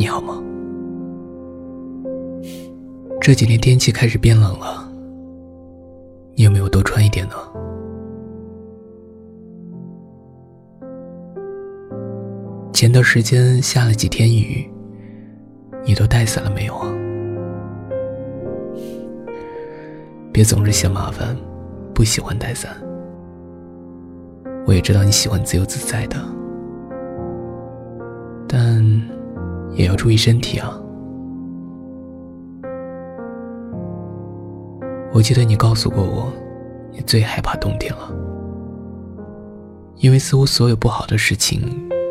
你好吗？这几天天气开始变冷了你有没有多穿一点呢？前段时间下了几天雨你都带伞了没有啊？别总是嫌麻烦不喜欢带伞。我也知道你喜欢自由自在的但也要注意身体啊。我记得你告诉过我，你最害怕冬天了，因为似乎所有不好的事情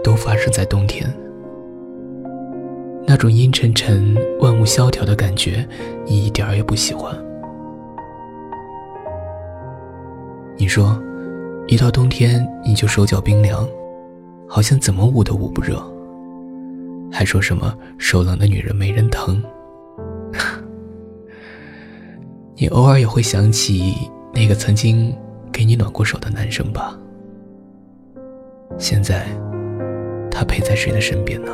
都发生在冬天。那种阴沉沉、万物萧条的感觉，你一点儿也不喜欢。你说，一到冬天你就手脚冰凉，好像怎么捂都捂不热，还说什么手冷的女人没人疼。你偶尔也会想起那个曾经给你暖过手的男生吧？现在，他陪在谁的身边呢？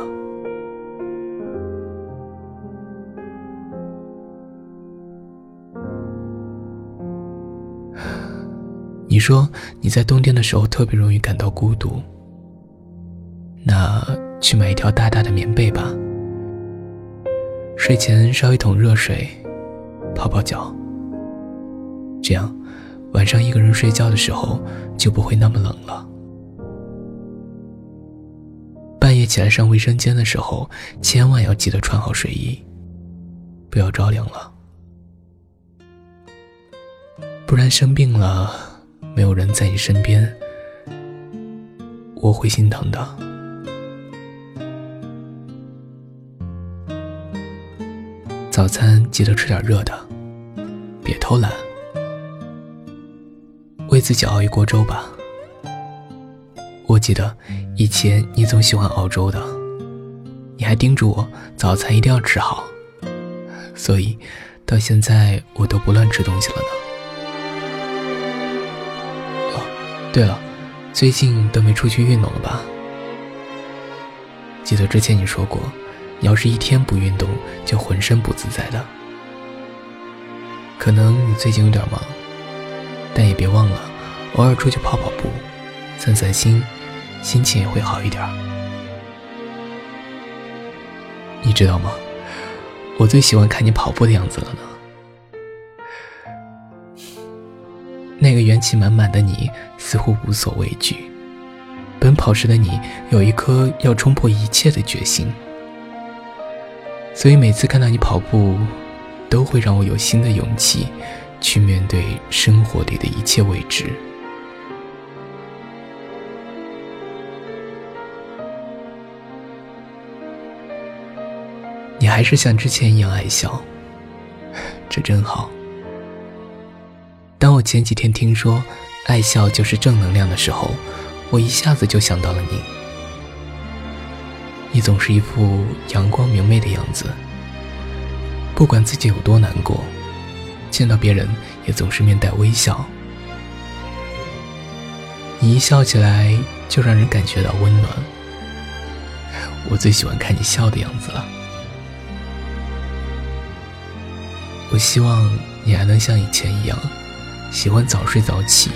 你说你在冬天的时候特别容易感到孤独，那去买一条大大的棉被吧，睡前烧一桶热水，泡泡脚。这样，晚上一个人睡觉的时候就不会那么冷了。半夜起来上卫生间的时候，千万要记得穿好睡衣，不要着凉了，不然生病了，没有人在你身边，我会心疼的。早餐记得吃点热的，别偷懒。为自己熬一锅粥吧。我记得以前你总喜欢熬粥的，你还叮嘱我早餐一定要吃好，所以到现在我都不乱吃东西了呢。哦，对了，最近都没出去运动了吧？记得之前你说过，你要是一天不运动就浑身不自在的。可能你最近有点忙。但也别忘了，偶尔出去跑跑步，散散心，心情也会好一点。你知道吗？我最喜欢看你跑步的样子了呢。那个元气满满的你，似乎无所畏惧。奔跑时的你，有一颗要冲破一切的决心。所以每次看到你跑步，都会让我有新的勇气。去面对生活里的一切未知。你还是像之前一样爱笑，这真好。当我前几天听说爱笑就是正能量的时候，我一下子就想到了你。你总是一副阳光明媚的样子，不管自己有多难过。见到别人也总是面带微笑，你一笑起来就让人感觉到温暖。我最喜欢看你笑的样子了。我希望你还能像以前一样，喜欢早睡早起。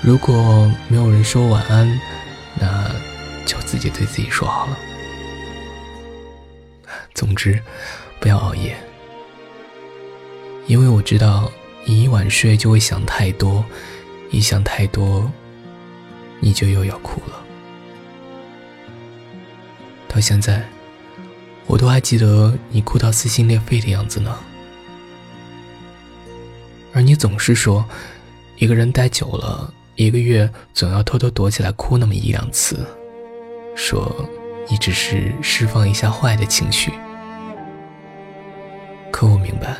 如果没有人说晚安，那就自己对自己说好了。总之，不要熬夜。因为我知道，你一晚睡就会想太多，一想太多，你就又要哭了。到现在，我都还记得你哭到撕心裂肺的样子呢。而你总是说，一个人待久了，一个月总要偷偷躲起来哭那么一两次，说你只是释放一下坏的情绪。可我明白。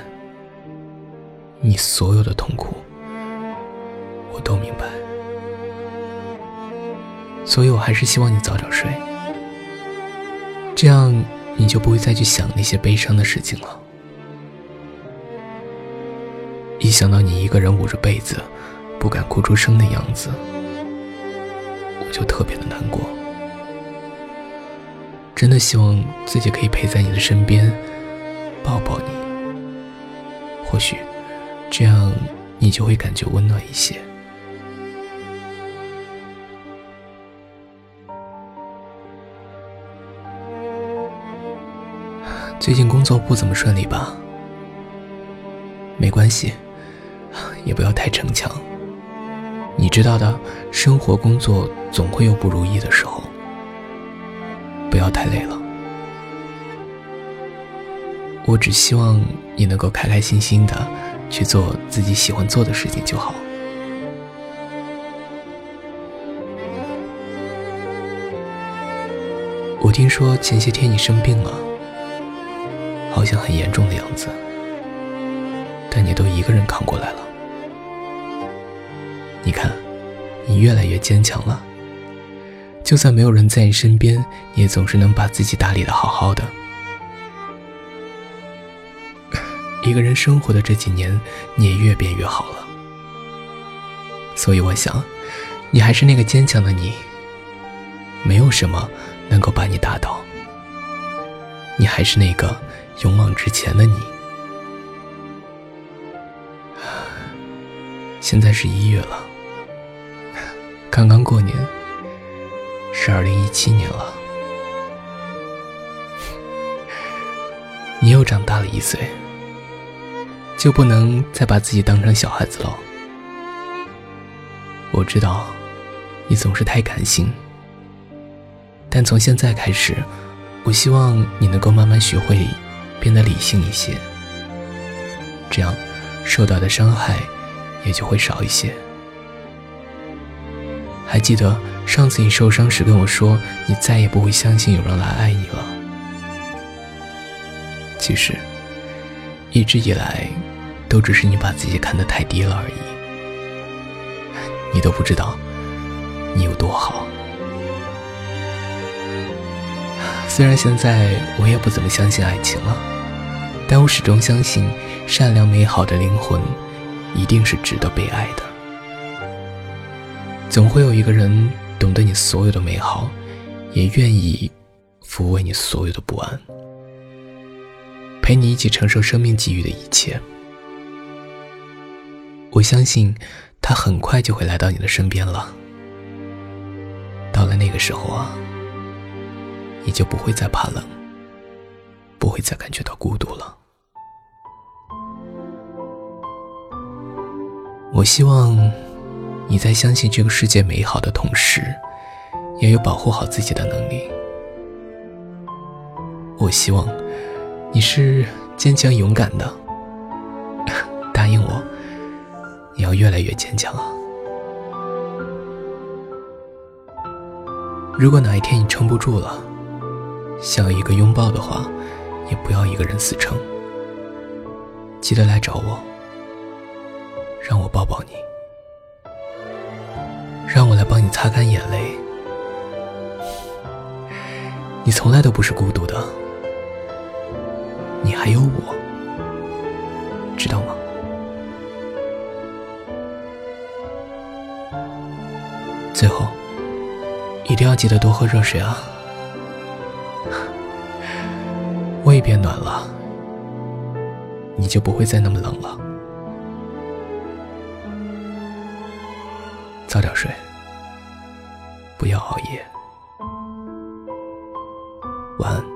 你所有的痛苦，我都明白，所以我还是希望你早点睡，这样你就不会再去想那些悲伤的事情了。一想到你一个人捂着被子，不敢哭出声的样子，我就特别的难过。真的希望自己可以陪在你的身边，抱抱你。或许这样你就会感觉温暖一些。最近工作不怎么顺利吧？没关系，也不要太逞强。你知道的，生活工作总会有不如意的时候，不要太累了。我只希望你能够开开心心的去做自己喜欢做的事情就好。我听说前些天你生病了，好像很严重的样子，但你都一个人扛过来了。你看，你越来越坚强了。就算没有人在你身边，你也总是能把自己打理的好好的。一个人生活的这几年，你也越变越好了。所以我想，你还是那个坚强的你。没有什么能够把你打倒。你还是那个勇往直前的你。现在是一月了。刚刚过年，是二零一七年了。你又长大了一岁，就不能再把自己当成小孩子了。我知道，你总是太感性，但从现在开始，我希望你能够慢慢学会变得理性一些，这样受到的伤害也就会少一些。还记得上次你受伤时跟我说，你再也不会相信有人来爱你了。其实，一直以来，都只是你把自己看得太低了而已。你都不知道，你有多好。虽然现在我也不怎么相信爱情了，但我始终相信，善良美好的灵魂，一定是值得被爱的。总会有一个人懂得你所有的美好，也愿意抚慰你所有的不安，陪你一起承受生命给予的一切。我相信，他很快就会来到你的身边了。到了那个时候啊，你就不会再怕冷，不会再感觉到孤独了。我希望。你在相信这个世界美好的同时，也有保护好自己的能力。我希望你是坚强勇敢的，答应我，你要越来越坚强啊！如果哪一天你撑不住了，想要一个拥抱的话，也不要一个人死撑，记得来找我，让我抱抱你。让我来帮你擦干眼泪。你从来都不是孤独的，你还有我，知道吗？最后，一定要记得多喝热水啊！胃变暖了，你就不会再那么冷了。早点睡，不要熬夜。晚安。